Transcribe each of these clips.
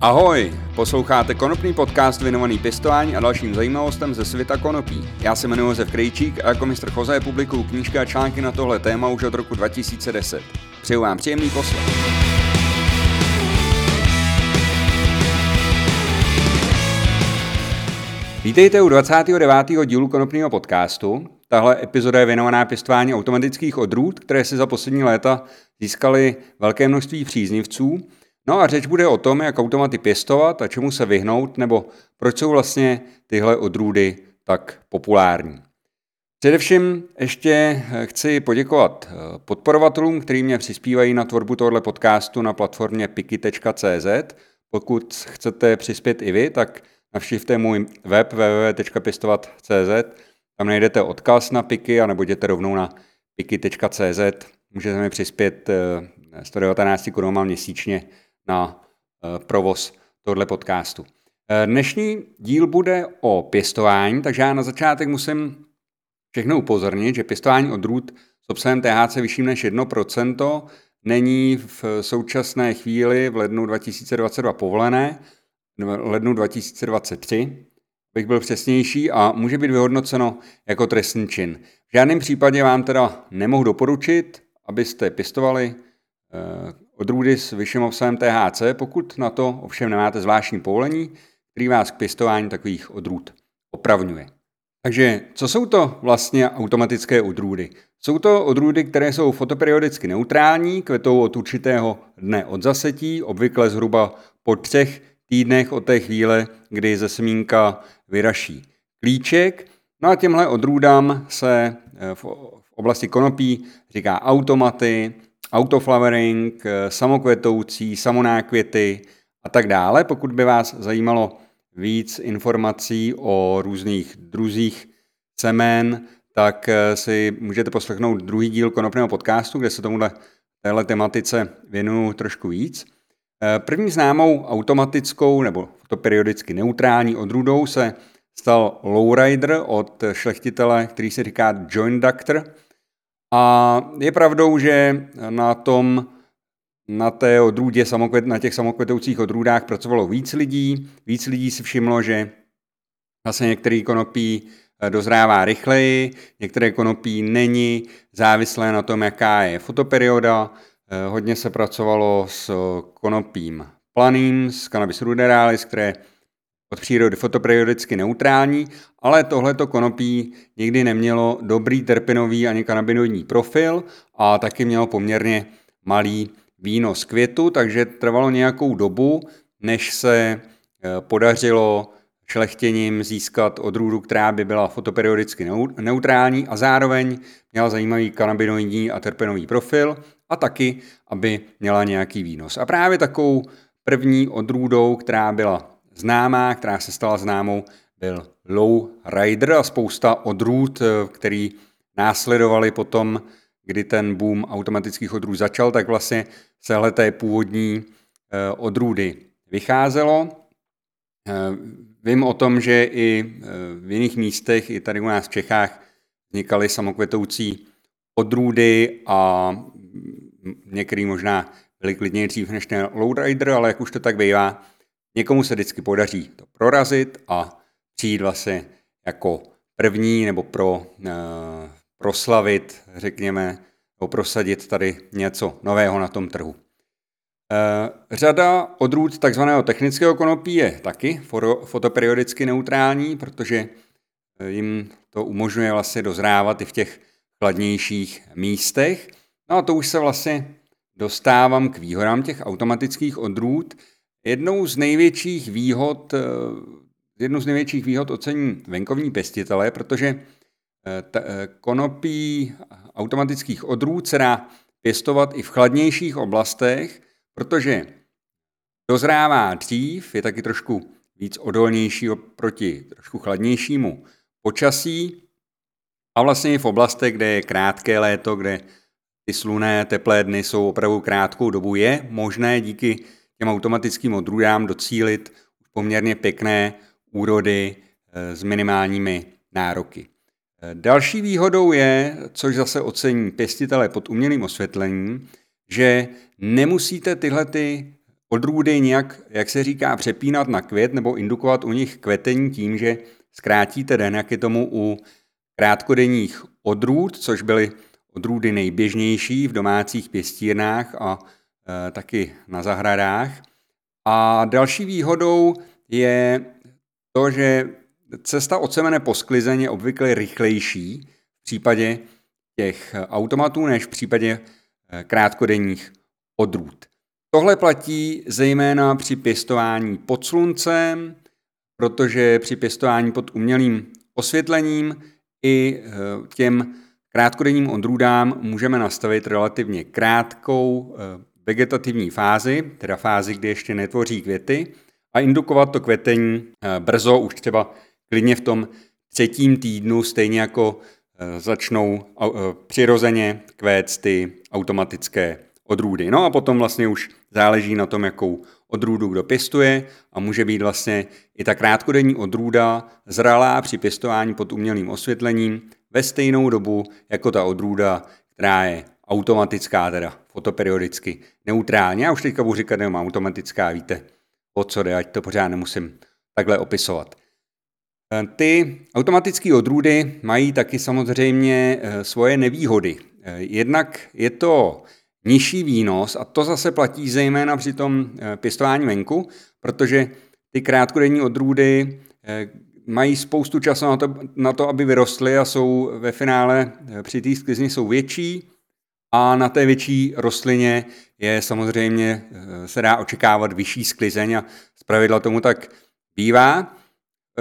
Ahoj, posloucháte konopný podcast věnovaný pěstování a dalším zajímavostem ze světa konopí. Já se jmenuji Josef Krejčík a jako mistr Choze publikuju knížky a články na tohle téma už od roku 2010. Přeju vám příjemný poslech. Vítejte u 29. dílu konopního podcastu. Tahle epizoda je věnovaná pěstování automatických odrůd, které si za poslední léta získaly velké množství příznivců No a řeč bude o tom, jak automaty pěstovat a čemu se vyhnout, nebo proč jsou vlastně tyhle odrůdy tak populární. Především ještě chci poděkovat eh, podporovatelům, kteří mě přispívají na tvorbu tohoto podcastu na platformě piki.cz. Pokud chcete přispět i vy, tak navštivte můj web www.pěstovat.cz. Tam najdete odkaz na Piki a nebo jděte rovnou na piki.cz. Můžete mi přispět 119 eh, korun měsíčně na eh, provoz tohle podcastu. Eh, dnešní díl bude o pěstování, takže já na začátek musím všechno upozornit, že pěstování odrůd s obsahem THC vyšším než 1% není v současné chvíli v lednu 2022 povolené, v lednu 2023, bych byl přesnější, a může být vyhodnoceno jako trestný čin. V žádném případě vám teda nemohu doporučit, abyste pěstovali eh, odrůdy s vyšším obsahem THC, pokud na to ovšem nemáte zvláštní povolení, který vás k pěstování takových odrůd opravňuje. Takže co jsou to vlastně automatické odrůdy? Jsou to odrůdy, které jsou fotoperiodicky neutrální, kvetou od určitého dne od zasetí, obvykle zhruba po třech týdnech od té chvíle, kdy ze semínka vyraší klíček. No a těmhle odrůdám se eh, v oblasti konopí říká automaty, autoflowering, eh, samokvetoucí, samonákvěty a tak dále. Pokud by vás zajímalo víc informací o různých druzích semen, tak eh, si můžete poslechnout druhý díl konopného podcastu, kde se tomuhle téhle tematice věnuju trošku víc. Eh, první známou automatickou nebo to periodicky neutrální odrůdou se stal lowrider od šlechtitele, který se říká joint doctor – a je pravdou, že na tom, na té odrůdě, na těch samokvetoucích odrůdách pracovalo víc lidí. Víc lidí si všimlo, že vlastně některý konopí eh, dozrává rychleji, některé konopí není závislé na tom, jaká je fotoperioda. Eh, hodně se pracovalo s konopím planým, s cannabis ruderalis, které od přírody fotoperiodicky neutrální, ale tohleto konopí nikdy nemělo dobrý terpenový ani kanabinoidní profil a taky mělo poměrně malý výnos květu, takže trvalo nějakou dobu, než se e, podařilo šlechtěním získat odrůdu, která by byla fotoperiodicky neutrální a zároveň měla zajímavý kanabinoidní a terpenový profil a taky, aby měla nějaký výnos. A právě takovou první odrůdou, která byla známá, která se stala známou, byl Low Rider a spousta odrůd, eh, který následovali potom, kdy ten boom automatických odrůd začal, tak vlastně z té původní eh, odrůdy vycházelo. Eh, vím o tom, že i v jiných místech, i tady u nás v Čechách, vznikaly samokvetoucí odrůdy a některý možná byli klidněji dřív než ten lowrider, ale jak už to tak bývá, Někomu se vždycky podaří to prorazit a přijít vlastně jako první nebo pro, uh, proslavit, řekněme, nebo prosadit tady něco nového na tom trhu. Uh, řada odrůd takzvaného technického konopí je taky fotoperiodicky neutrální, protože eh, jim to umožňuje vlastně dozrávat i v těch chladnějších místech. No a to už se vlastně dostávám k výhodám těch automatických odrůd, Jednou z největších výhod, eh, jednou z největších výhod ocení venkovní pěstitele, protože eh, eh, konopí automatických odrůd se dá pěstovat i v chladnějších oblastech, protože dozrává dřív, je taky trošku víc odolnější oproti trošku chladnějšímu počasí a vlastně i v oblastech, kde je krátké léto, kde ty sluné teplé dny jsou opravdu krátkou dobu, je možné díky těm automatickým odrůdám docílit poměrně pěkné úrody eh, s minimálními nároky. Eh, další výhodou je, což zase ocení pěstitele pod umělým osvětlením, že nemusíte tyhle ty odrůdy nějak, jak se říká, přepínat na květ nebo indukovat u nich kvetení tím, že zkrátíte den, jak je tomu u krátkodenních odrůd, což byly odrůdy nejběžnější v domácích pěstírnách a taky na zahradách. A další výhodou je to, že cesta od semene po sklizeň je obvykle rychlejší v případě těch automatů než v případě e, krátkodenních odrůd. Tohle platí zejména při pěstování pod sluncem, protože při pěstování pod umělým osvětlením i e, těm krátkodenním odrůdám můžeme nastavit relativně krátkou vegetativní fázi, teda fázi, kdy ještě netvoří květy, a indukovat to kvetení e, brzo, už třeba klidně v tom třetím týdnu, stejně jako začnou přirozeně kvést ty automatické odrůdy. No a potom vlastně už záleží na tom, jakou odrůdu kdo pěstuje a může být vlastně i ta krátkodenní odrůda zralá při pěstování pod umělým osvětlením ve stejnou dobu jako ta odrůda, která je automatická, teda fotoperiodicky neutrální. Já už teďka budu říkat jenom automatická, víte, o co jde, ať to pořád nemusím takhle opisovat. E, ty automatické odrůdy mají taky samozřejmě e, svoje nevýhody. E, jednak je to nižší výnos a to zase platí zejména při tom eh, pěstování venku, protože ty krátkodenní odrůdy eh, mají spoustu času na to, na to, aby vyrostly a jsou ve finále eh, při té sklizni jsou větší a na té větší rostlině je samozřejmě, se dá očekávat vyšší sklizeň a zpravidla tomu tak bývá.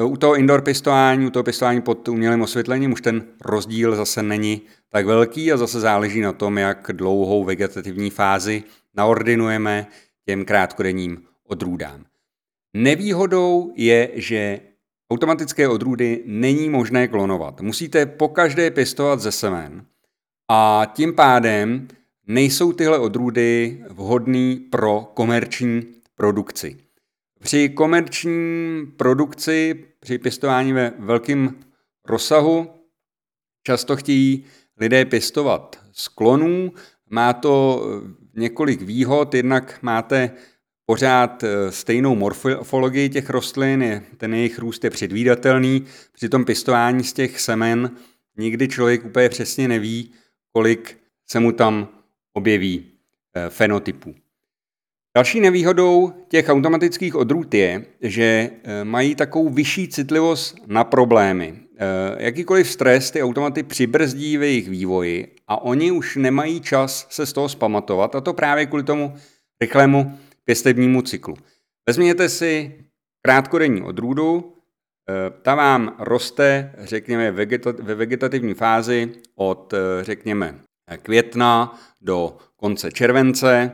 U toho indoor pěstování, u toho pěstování pod umělým osvětlením už ten rozdíl zase není tak velký a zase záleží na tom, jak dlouhou vegetativní fázi naordinujeme těm krátkodenním odrůdám. Nevýhodou je, že automatické odrůdy není možné klonovat. Musíte po každé pěstovat ze semen a tím pádem nejsou tyhle odrůdy vhodné pro komerční produkci. Při komerční produkci, při pěstování ve velkém rozsahu, často chtějí lidé pěstovat z klonů. Má to eh, několik výhod, jednak máte pořád eh, stejnou morfologii těch rostlin, je, ten jejich růst je předvídatelný, při tom pěstování z těch semen nikdy člověk úplně přesně neví, kolik se mu tam objeví eh, fenotypů. Další nevýhodou těch automatických odrůd je, že mají takovou vyšší citlivost na problémy. Eh, jakýkoliv stres ty automaty přibrzdí v jejich vývoji a oni už nemají čas se z toho spamatovat a to právě kvůli tomu rychlému pěstebnímu cyklu. Vezměte si krátkodenní odrůdu, eh, ta vám roste, řekněme, ve vegetativní fázi od, eh, řekněme, května do konce července,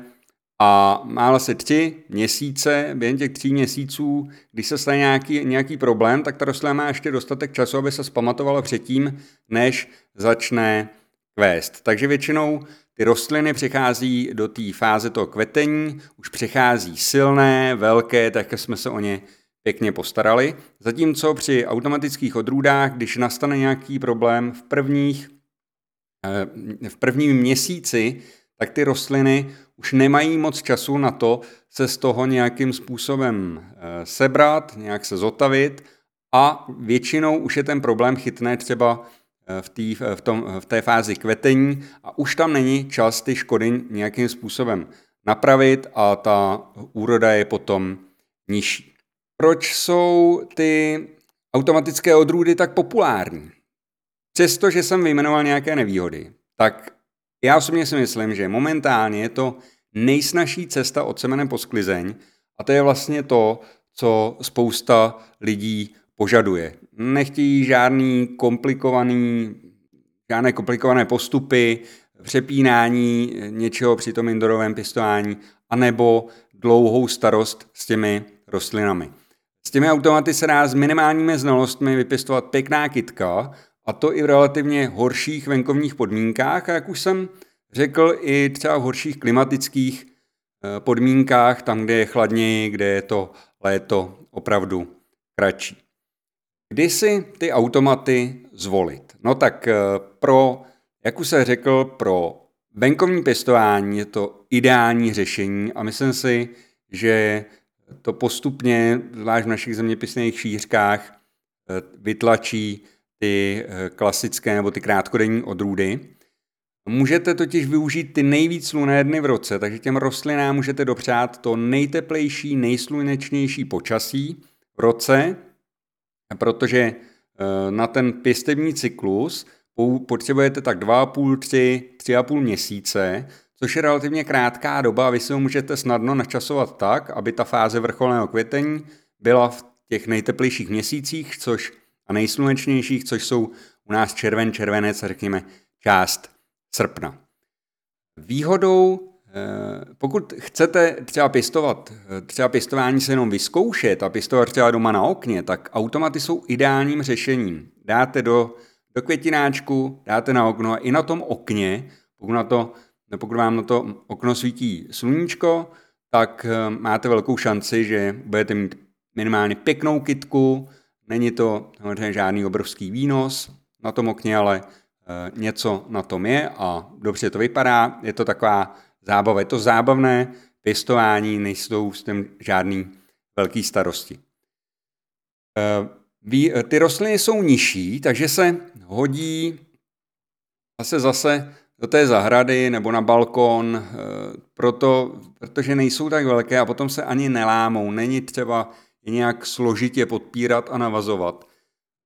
a má se tři měsíce, během těch tří měsíců, když se stane nějaký, nějaký problém, tak ta rostlina má ještě dostatek času, aby se zpamatovala předtím, než začne kvést. Takže většinou ty rostliny přichází do té fáze toho kvetení, už přichází silné, velké, tak jsme se o ně pěkně postarali. Zatímco při automatických odrůdách, když nastane nějaký problém v prvních v prvním měsíci, tak ty rostliny už nemají moc času na to se z toho nějakým způsobem eh, sebrat, nějak se zotavit a většinou už je ten problém chytné třeba eh, v, tý, v, tom, v té fázi kvetení a už tam není čas ty škody nějakým způsobem napravit a ta úroda je potom nižší. Proč jsou ty automatické odrůdy tak populární? Přestože jsem vyjmenoval nějaké nevýhody, tak já osobně si myslím, že momentálně je to nejsnažší cesta od semene po sklizeň a to je vlastně to, co spousta lidí požaduje. Nechtějí žádný komplikovaný, žádné komplikované postupy, přepínání něčeho při tom indorovém pěstování, anebo dlouhou starost s těmi rostlinami. S těmi automaty se dá s minimálními znalostmi vypěstovat pěkná kytka, a to i v relativně horších venkovních podmínkách. A jak už jsem řekl, i třeba v horších klimatických eh, podmínkách, tam, kde je chladněji, kde je to léto opravdu kratší. Kdy si ty automaty zvolit? No tak eh, pro, jak už jsem řekl, pro venkovní pěstování je to ideální řešení a myslím si, že to postupně, zvlášť v našich zeměpisných šířkách, eh, vytlačí ty eh, klasické nebo ty krátkodenní odrůdy. Můžete totiž využít ty nejvíc slunné dny v roce, takže těm rostlinám můžete dopřát to nejteplejší, nejslunečnější počasí v roce, protože eh, na ten pěstební cyklus potřebujete tak 2,5, 3, 3,5 měsíce, což je relativně krátká doba a vy si ho můžete snadno načasovat tak, aby ta fáze vrcholného květení byla v těch nejteplejších měsících, což a nejslunečnějších, což jsou u nás červen, červenec, řekněme, část srpna. Výhodou, eh, pokud chcete třeba pěstovat, eh, třeba pěstování se jenom vyzkoušet a pěstovat třeba doma na okně, tak automaty jsou ideálním řešením. Dáte do, do květináčku, dáte na okno a i na tom okně, pokud, na to, pokud vám na to okno svítí sluníčko, tak eh, máte velkou šanci, že budete mít minimálně pěknou kitku, není to samozřejmě žádný obrovský výnos na tom okně, ale Eh, něco na tom je a dobře to vypadá, je to taková zábava, je to zábavné pěstování, nejsou s tím žádný velký starosti. Eh, ty rostliny jsou nižší, takže se hodí zase zase do té zahrady nebo na balkon, eh, proto, protože nejsou tak velké a potom se ani nelámou. Není třeba je nějak složitě podpírat a navazovat.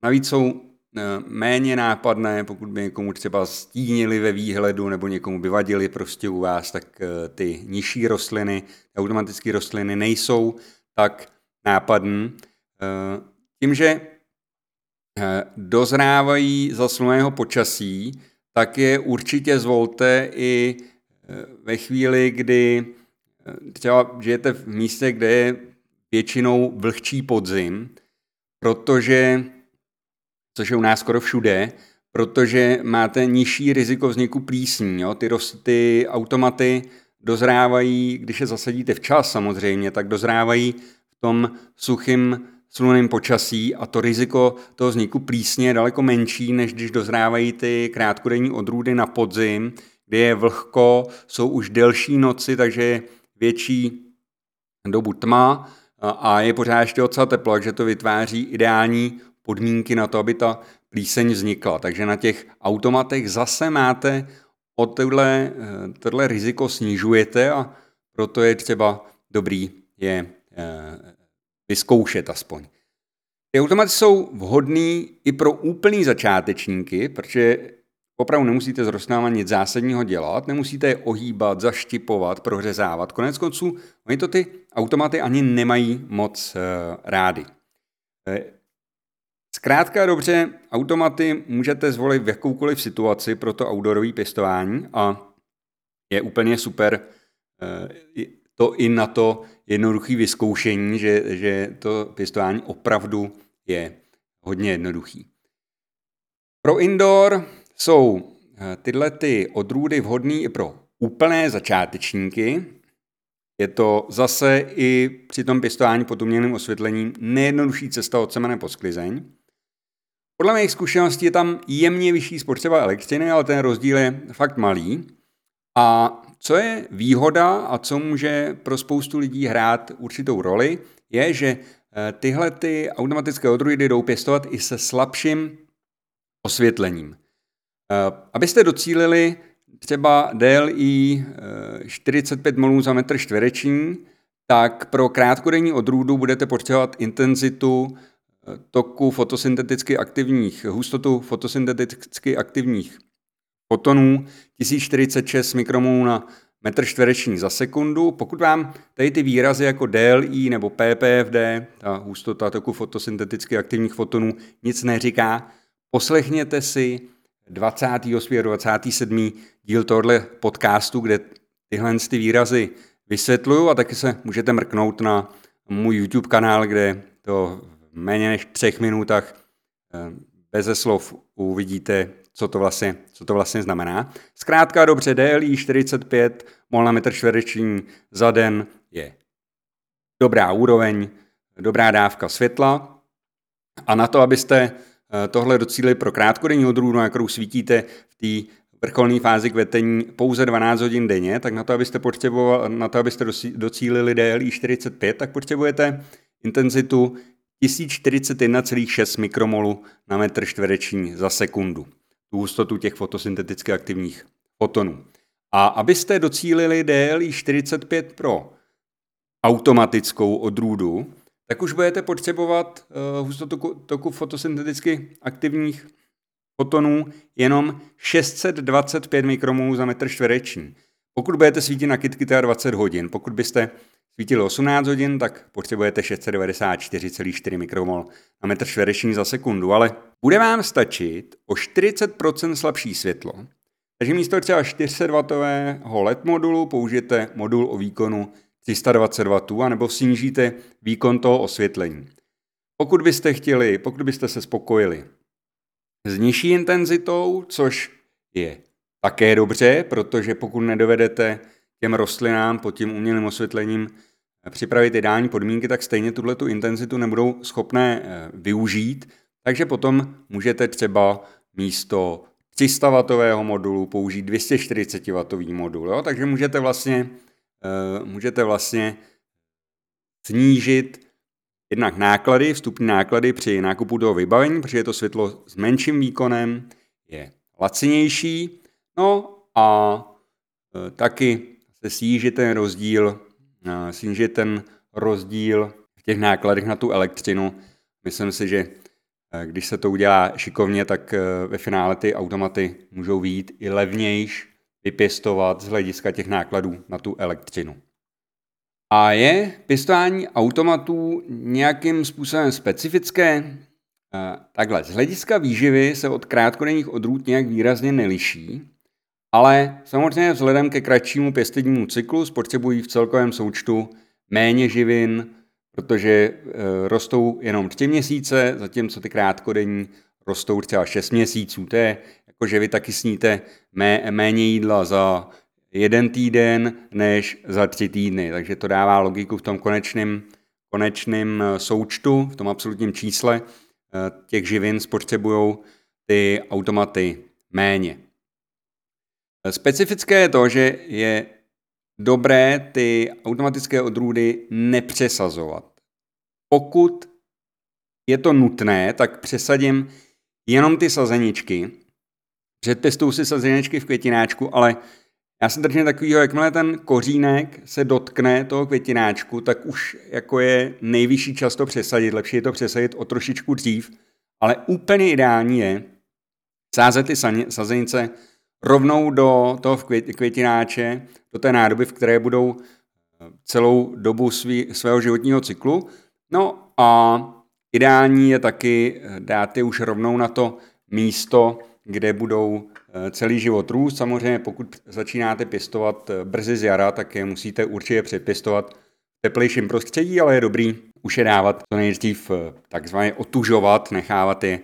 Navíc jsou Eh, méně nápadné, pokud by někomu třeba stínili ve výhledu nebo někomu by vadili prostě u vás, tak eh, ty nižší rostliny, automatické rostliny nejsou tak nápadné. Eh, tím, že dozrávají za slunného počasí, tak je určitě zvolte i ve chvíli, kdy třeba žijete v místě, kde je většinou vlhčí podzim, protože což je u nás skoro všude, protože máte nižší riziko vzniku plísní. Jo? Ty, roz, ty automaty dozrávají, když je zasadíte včas samozřejmě, tak dozrávají v tom suchým slunným počasí a to riziko toho vzniku plísně je daleko menší, než když dozrávají ty krátkodenní odrůdy na podzim, kde je vlhko, jsou už delší noci, takže větší dobu tma a je pořád ještě docela teplo, takže to vytváří ideální podmínky na to, aby ta plíseň vznikla. Takže na těch automatech zase máte o tohle, eh, tohle riziko snižujete a proto je třeba dobrý je eh, vyzkoušet aspoň. Ty automaty jsou vhodný i pro úplný začátečníky, protože opravdu nemusíte z rostlínama nic zásadního dělat, nemusíte je ohýbat, zaštipovat, prohřezávat. Konec konců, oni to ty automaty ani nemají moc uh, rády. Zkrátka dobře, automaty můžete zvolit v jakoukoliv situaci pro to outdoorové pěstování a je úplně super eh, to i na to jednoduché vyzkoušení, že, že to pěstování opravdu je hodně jednoduchý. Pro indoor jsou eh, tyhle ty odrůdy vhodné i pro úplné začátečníky. Je to zase i při tom pěstování pod umělým osvětlením nejjednodušší cesta od semene po sklizeň. Podle mých zkušeností je tam jemně vyšší spotřeba elektřiny, ale ten rozdíl je fakt malý. A co je výhoda a co může pro spoustu lidí hrát určitou roli, je, že eh, tyhle ty automatické odrůdy jdou pěstovat i se slabším osvětlením. Eh, abyste docílili třeba DLI 45 mol za metr čtvereční, tak pro krátkodenní odrůdu budete potřebovat intenzitu toku fotosynteticky aktivních, hustotu fotosynteticky aktivních fotonů 1046 mikromolů na metr čtvereční za sekundu. Pokud vám tady ty výrazy jako DLI nebo PPFD, ta hustota toku fotosynteticky aktivních fotonů, nic neříká, poslechněte si 28. a 27. díl tohle podcastu, kde tyhle ty výrazy vysvětluju a taky se můžete mrknout na můj YouTube kanál, kde to méně než třech minutách eh, beze slov uvidíte, co to vlastně, co to vlastně znamená. Zkrátka dobře, DLI 45 mol na metr čtvereční za den je dobrá úroveň, dobrá dávka světla a na to, abyste tohle docílili pro krátkodenní odrůdu, na kterou svítíte v té vrcholné fázi kvetení pouze 12 hodin denně, tak na to, abyste, na to, abyste docílili DLI 45, tak potřebujete intenzitu 1041,6 mikromolu na metr čtvereční za sekundu. Tu hustotu těch fotosynteticky aktivních fotonů. A abyste docílili DLI 45 pro automatickou odrůdu, tak už budete potřebovat uh, hustotu toku fotosynteticky aktivních fotonů jenom 625 mikromolů za metr čtvereční. Pokud budete svítit na kytky 20 hodin, pokud byste svítili 18 hodin, tak potřebujete 694,4 mikromol na metr čtvereční za sekundu, ale bude vám stačit o 40% slabší světlo, takže místo třeba 400W LED modulu použijete modul o výkonu 320 W, anebo snížíte výkon toho osvětlení. Pokud byste chtěli, pokud byste se spokojili s nižší intenzitou, což je také dobře, protože pokud nedovedete těm rostlinám pod tím umělým osvětlením připravit ideální podmínky, tak stejně tuhle tu intenzitu nebudou schopné eh, využít, takže potom můžete třeba místo 300W modulu použít 240W modul. Jo? Takže můžete vlastně, můžete vlastně snížit jednak náklady, vstupní náklady při nákupu toho vybavení, protože je to světlo s menším výkonem, je lacinější, no a uh, taky se sníží ten rozdíl, uh, sníží ten rozdíl v těch nákladech na tu elektřinu. Myslím si, že Eh, když se to udělá šikovně, tak eh, ve finále ty automaty můžou výjít i levnějš vypěstovat z hlediska těch nákladů na tu elektřinu. A je pěstování automatů nějakým způsobem specifické? Eh, takhle, z hlediska výživy se od krátkodenních odrůd nějak výrazně neliší, ale samozřejmě vzhledem ke kratšímu pěstednímu cyklu spotřebují v celkovém součtu méně živin, protože e, rostou jenom 3 měsíce, zatímco ty krátkodenní rostou třeba 6 měsíců. To je jako, že vy taky sníte mé, méně jídla za jeden týden než za tři týdny. Takže to dává logiku v tom konečném, konečném eh, součtu, v tom absolutním čísle eh, těch živin spotřebují ty automaty méně. Specifické je to, že je dobré ty automatické odrůdy nepřesazovat. Pokud je to nutné, tak přesadím jenom ty sazeničky. Předpěstuju si sazeničky v květináčku, ale já jsem držím takovýho, jakmile ten kořínek se dotkne toho květináčku, tak už jako je nejvyšší čas to přesadit. Lepší je to přesadit o trošičku dřív, ale úplně ideální je sázet ty sazenice rovnou do toho květináče, do té nádoby, v které budou eh, celou dobu svý, svého životního cyklu. No a ideální je taky eh, dát je už rovnou na to místo, kde budou eh, celý život růst. Samozřejmě pokud začínáte pěstovat brzy z jara, tak je musíte určitě přepěstovat v teplejším prostředí, ale je dobrý už je dávat co nejdřív takzvaně otužovat, nechávat je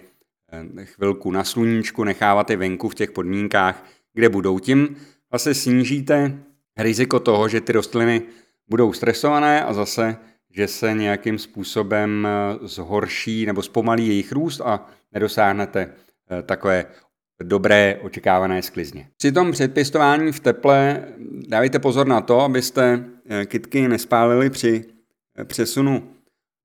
chvilku na sluníčku, nechávat je venku v těch podmínkách, kde budou. Tím vlastně snížíte riziko toho, že ty rostliny budou stresované a zase, že se nějakým způsobem eh, zhorší nebo zpomalí jejich růst a nedosáhnete eh, takové dobré očekávané sklizně. Při tom předpěstování v teple dávejte pozor na to, abyste eh, kytky nespálili při přesunu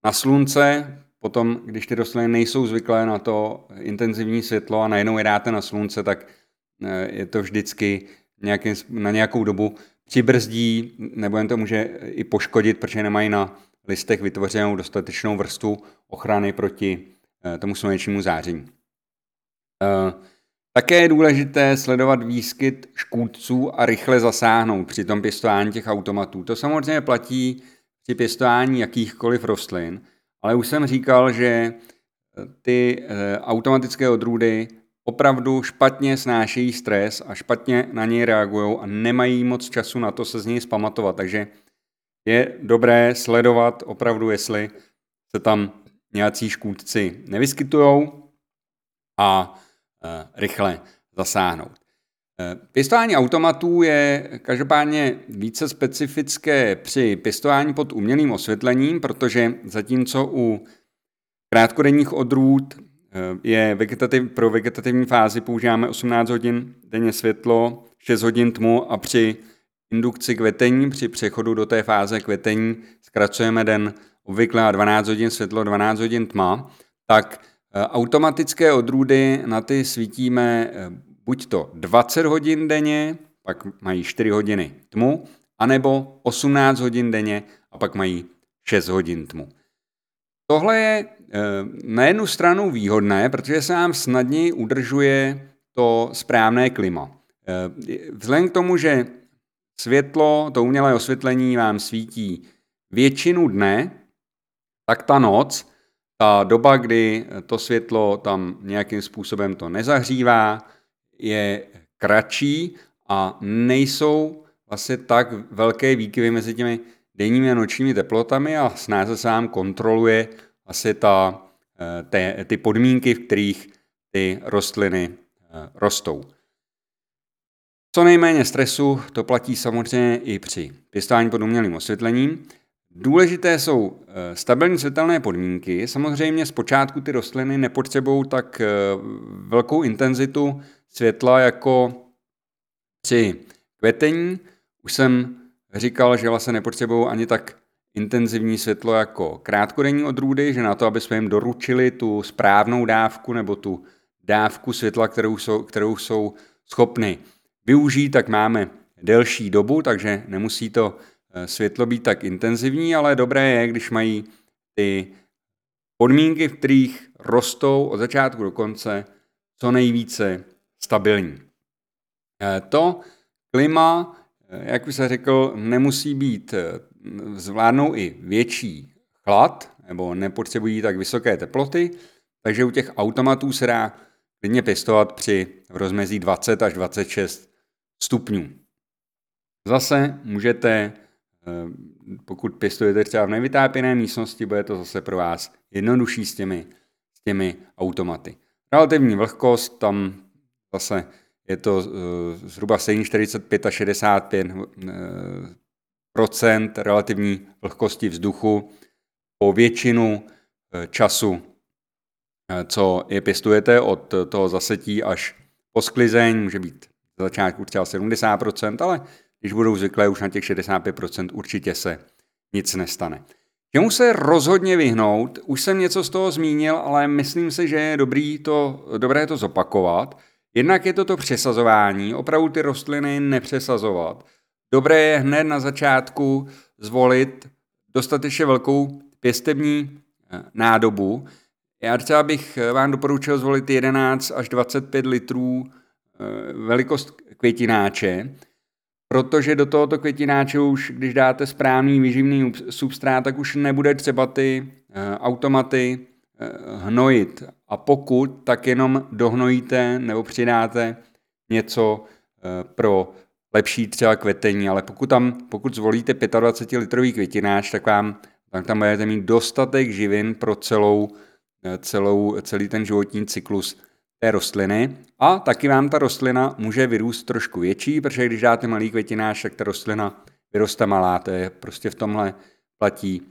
na slunce, potom, když ty rostliny nejsou zvyklé na to intenzivní světlo a najednou je dáte na slunce, tak je to vždycky nějakým, na nějakou dobu přibrzdí, nebo jen to může i poškodit, protože nemají na listech vytvořenou dostatečnou vrstvu ochrany proti eh, tomu slunečnímu záření. Eh, také je důležité sledovat výskyt škůdců a rychle zasáhnout při tom pěstování těch automatů. To samozřejmě platí při pěstování jakýchkoliv rostlin, ale už jsem říkal, že ty eh, automatické odrůdy opravdu špatně snášejí stres a špatně na něj reagují a nemají moc času na to se z něj zpamatovat. Takže je dobré sledovat opravdu, jestli se tam nějací škůdci nevyskytují a rychle zasáhnout. E, pěstování automatů je každopádně více specifické při pěstování pod umělým osvětlením, protože zatímco u krátkodenních odrůd je vegetativ, pro vegetativní fázi používáme 18 hodin denně světlo, 6 hodin tmu a při indukci kvetení, při přechodu do té fáze kvetení zkracujeme den obvykle na 12 hodin světlo, 12 hodin tma, tak eh, automatické odrůdy na ty svítíme eh, buď to 20 hodin denně, pak mají 4 hodiny tmu, anebo 18 hodin denně a pak mají 6 hodin tmu. Tohle je eh, na jednu stranu výhodné, protože se nám snadněji udržuje to správné klima. Vzhledem k tomu, že světlo, to umělé osvětlení vám svítí většinu dne, tak ta noc, ta doba, kdy to světlo tam nějakým způsobem to nezahřívá, je kratší a nejsou vlastně tak velké výkyvy mezi těmi denními a nočními teplotami a snáze se vám kontroluje asi ta, eh, te, ty podmínky, v kterých ty rostliny eh, rostou. Co nejméně stresu, to platí samozřejmě i při pěstování pod umělým osvětlením. Důležité jsou eh, stabilní světelné podmínky. Samozřejmě zpočátku ty rostliny nepotřebují tak eh, velkou intenzitu světla jako při kvetení. Už jsem říkal, že vlastně nepotřebují ani tak intenzivní světlo jako krátkodenní odrůdy, že na to, aby jsme jim doručili tu správnou dávku nebo tu dávku světla, kterou jsou, kterou jsou schopny využít, tak máme delší dobu, takže nemusí to světlo být tak intenzivní, ale dobré je, když mají ty podmínky, v kterých rostou od začátku do konce, co nejvíce stabilní. Eh, to klima, eh, jak už jsem řekl, nemusí být, zvládnou i větší chlad, nebo nepotřebují tak vysoké teploty, takže u těch automatů se dá klidně pěstovat při rozmezí 20 až 26 stupňů. Zase můžete, eh, pokud pěstujete třeba v nevytápěné místnosti, bude to zase pro vás jednodušší s těmi, s těmi automaty. Relativní vlhkost, tam zase je to eh, zhruba 45 a 65 eh, procent relativní vlhkosti vzduchu po většinu času, co je pěstujete od toho zasetí až po sklizeň, může být za začátku třeba 70%, ale když budou zvyklé už na těch 65%, určitě se nic nestane. Čemu se rozhodně vyhnout, už jsem něco z toho zmínil, ale myslím si, že je dobrý to, dobré to zopakovat. Jednak je to to přesazování, opravdu ty rostliny nepřesazovat. Dobré je hned na začátku zvolit dostatečně velkou pěstební eh, nádobu. Já třeba bych vám doporučil zvolit 11 až 25 litrů Eh, velikost květináče, protože do tohoto květináče už, když dáte správný výživný substrát, tak už nebude třeba ty eh, automaty eh, hnojit. A pokud, tak jenom dohnojíte nebo přidáte něco pro lepší třeba kvetení, ale pokud, tam, pokud zvolíte 25 litrový květináč, tak vám tak tam budete mít dostatek živin pro celou, celou, celý ten životní cyklus té rostliny a taky vám ta rostlina může vyrůst trošku větší, protože když dáte malý květináš, tak ta rostlina vyroste malá, to je prostě v tomhle platí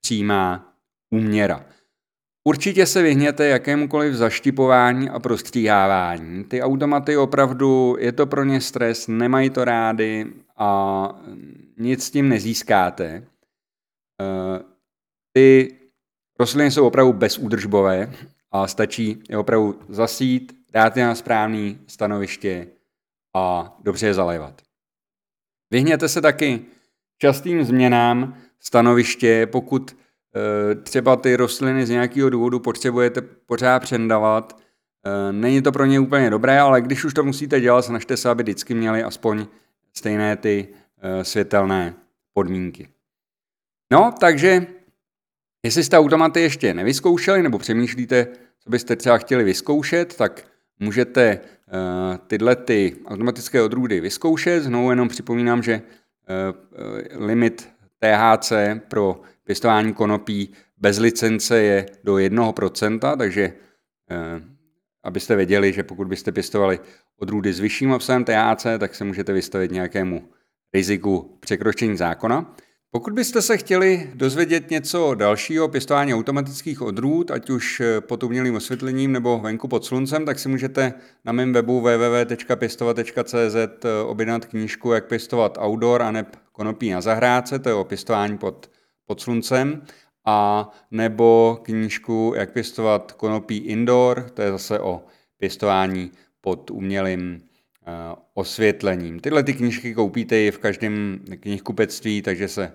přímá úměra. Určitě se vyhněte jakémukoliv zaštipování a prostříhávání. Ty automaty opravdu, je to pro ně stres, nemají to rády a nic s tím nezískáte. Eh, ty rostliny jsou opravdu bezúdržbové a stačí je opravdu zasít, dát je na správné stanoviště a dobře je zalévat. Vyhněte se taky častým změnám stanoviště, pokud e, třeba ty rostliny z nějakého důvodu potřebujete pořád přendavat. E, není to pro ně úplně dobré, ale když už to musíte dělat, snažte se, aby vždycky měli aspoň stejné ty e, světelné podmínky. No, takže Jestli jste automaty ještě nevyzkoušeli nebo přemýšlíte, co byste třeba chtěli vyzkoušet, tak můžete uh, tyhle ty automatické odrůdy vyzkoušet. Znovu jenom připomínám, že uh, limit THC pro pěstování konopí bez licence je do 1%, takže uh, abyste věděli, že pokud byste pěstovali odrůdy s vyšším obsahem THC, tak se můžete vystavit nějakému riziku překročení zákona. Pokud byste se chtěli dozvědět něco dalšího o pěstování automatických odrůd, ať už pod umělým osvětlením nebo venku pod sluncem, tak si můžete na mém webu www.pěstovat.cz objednat knížku Jak pěstovat outdoor a neb konopí na zahrádce, to je o pěstování pod, pod sluncem, a nebo knížku Jak pěstovat konopí indoor, to je zase o pěstování pod umělým osvětlením. Tyhle ty knížky koupíte i v každém knihkupectví, takže se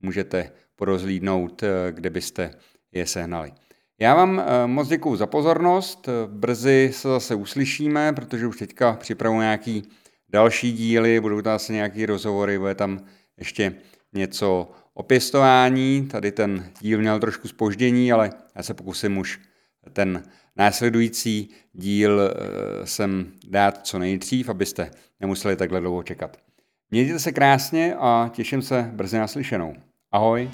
můžete porozlídnout, eh, kde byste je sehnali. Já vám eh, moc děkuji za pozornost, brzy se zase uslyšíme, protože už teďka připravuji nějaký další díly, budou tam asi nějaký rozhovory, bude tam ještě něco o pěstování. Tady ten díl měl trošku spoždění, ale já se pokusím už ten následující díl eh, sem dát co nejdřív, abyste nemuseli takhle dlouho čekat. Mějte se krásně a těším se brzy naslyšenou. Ahoj.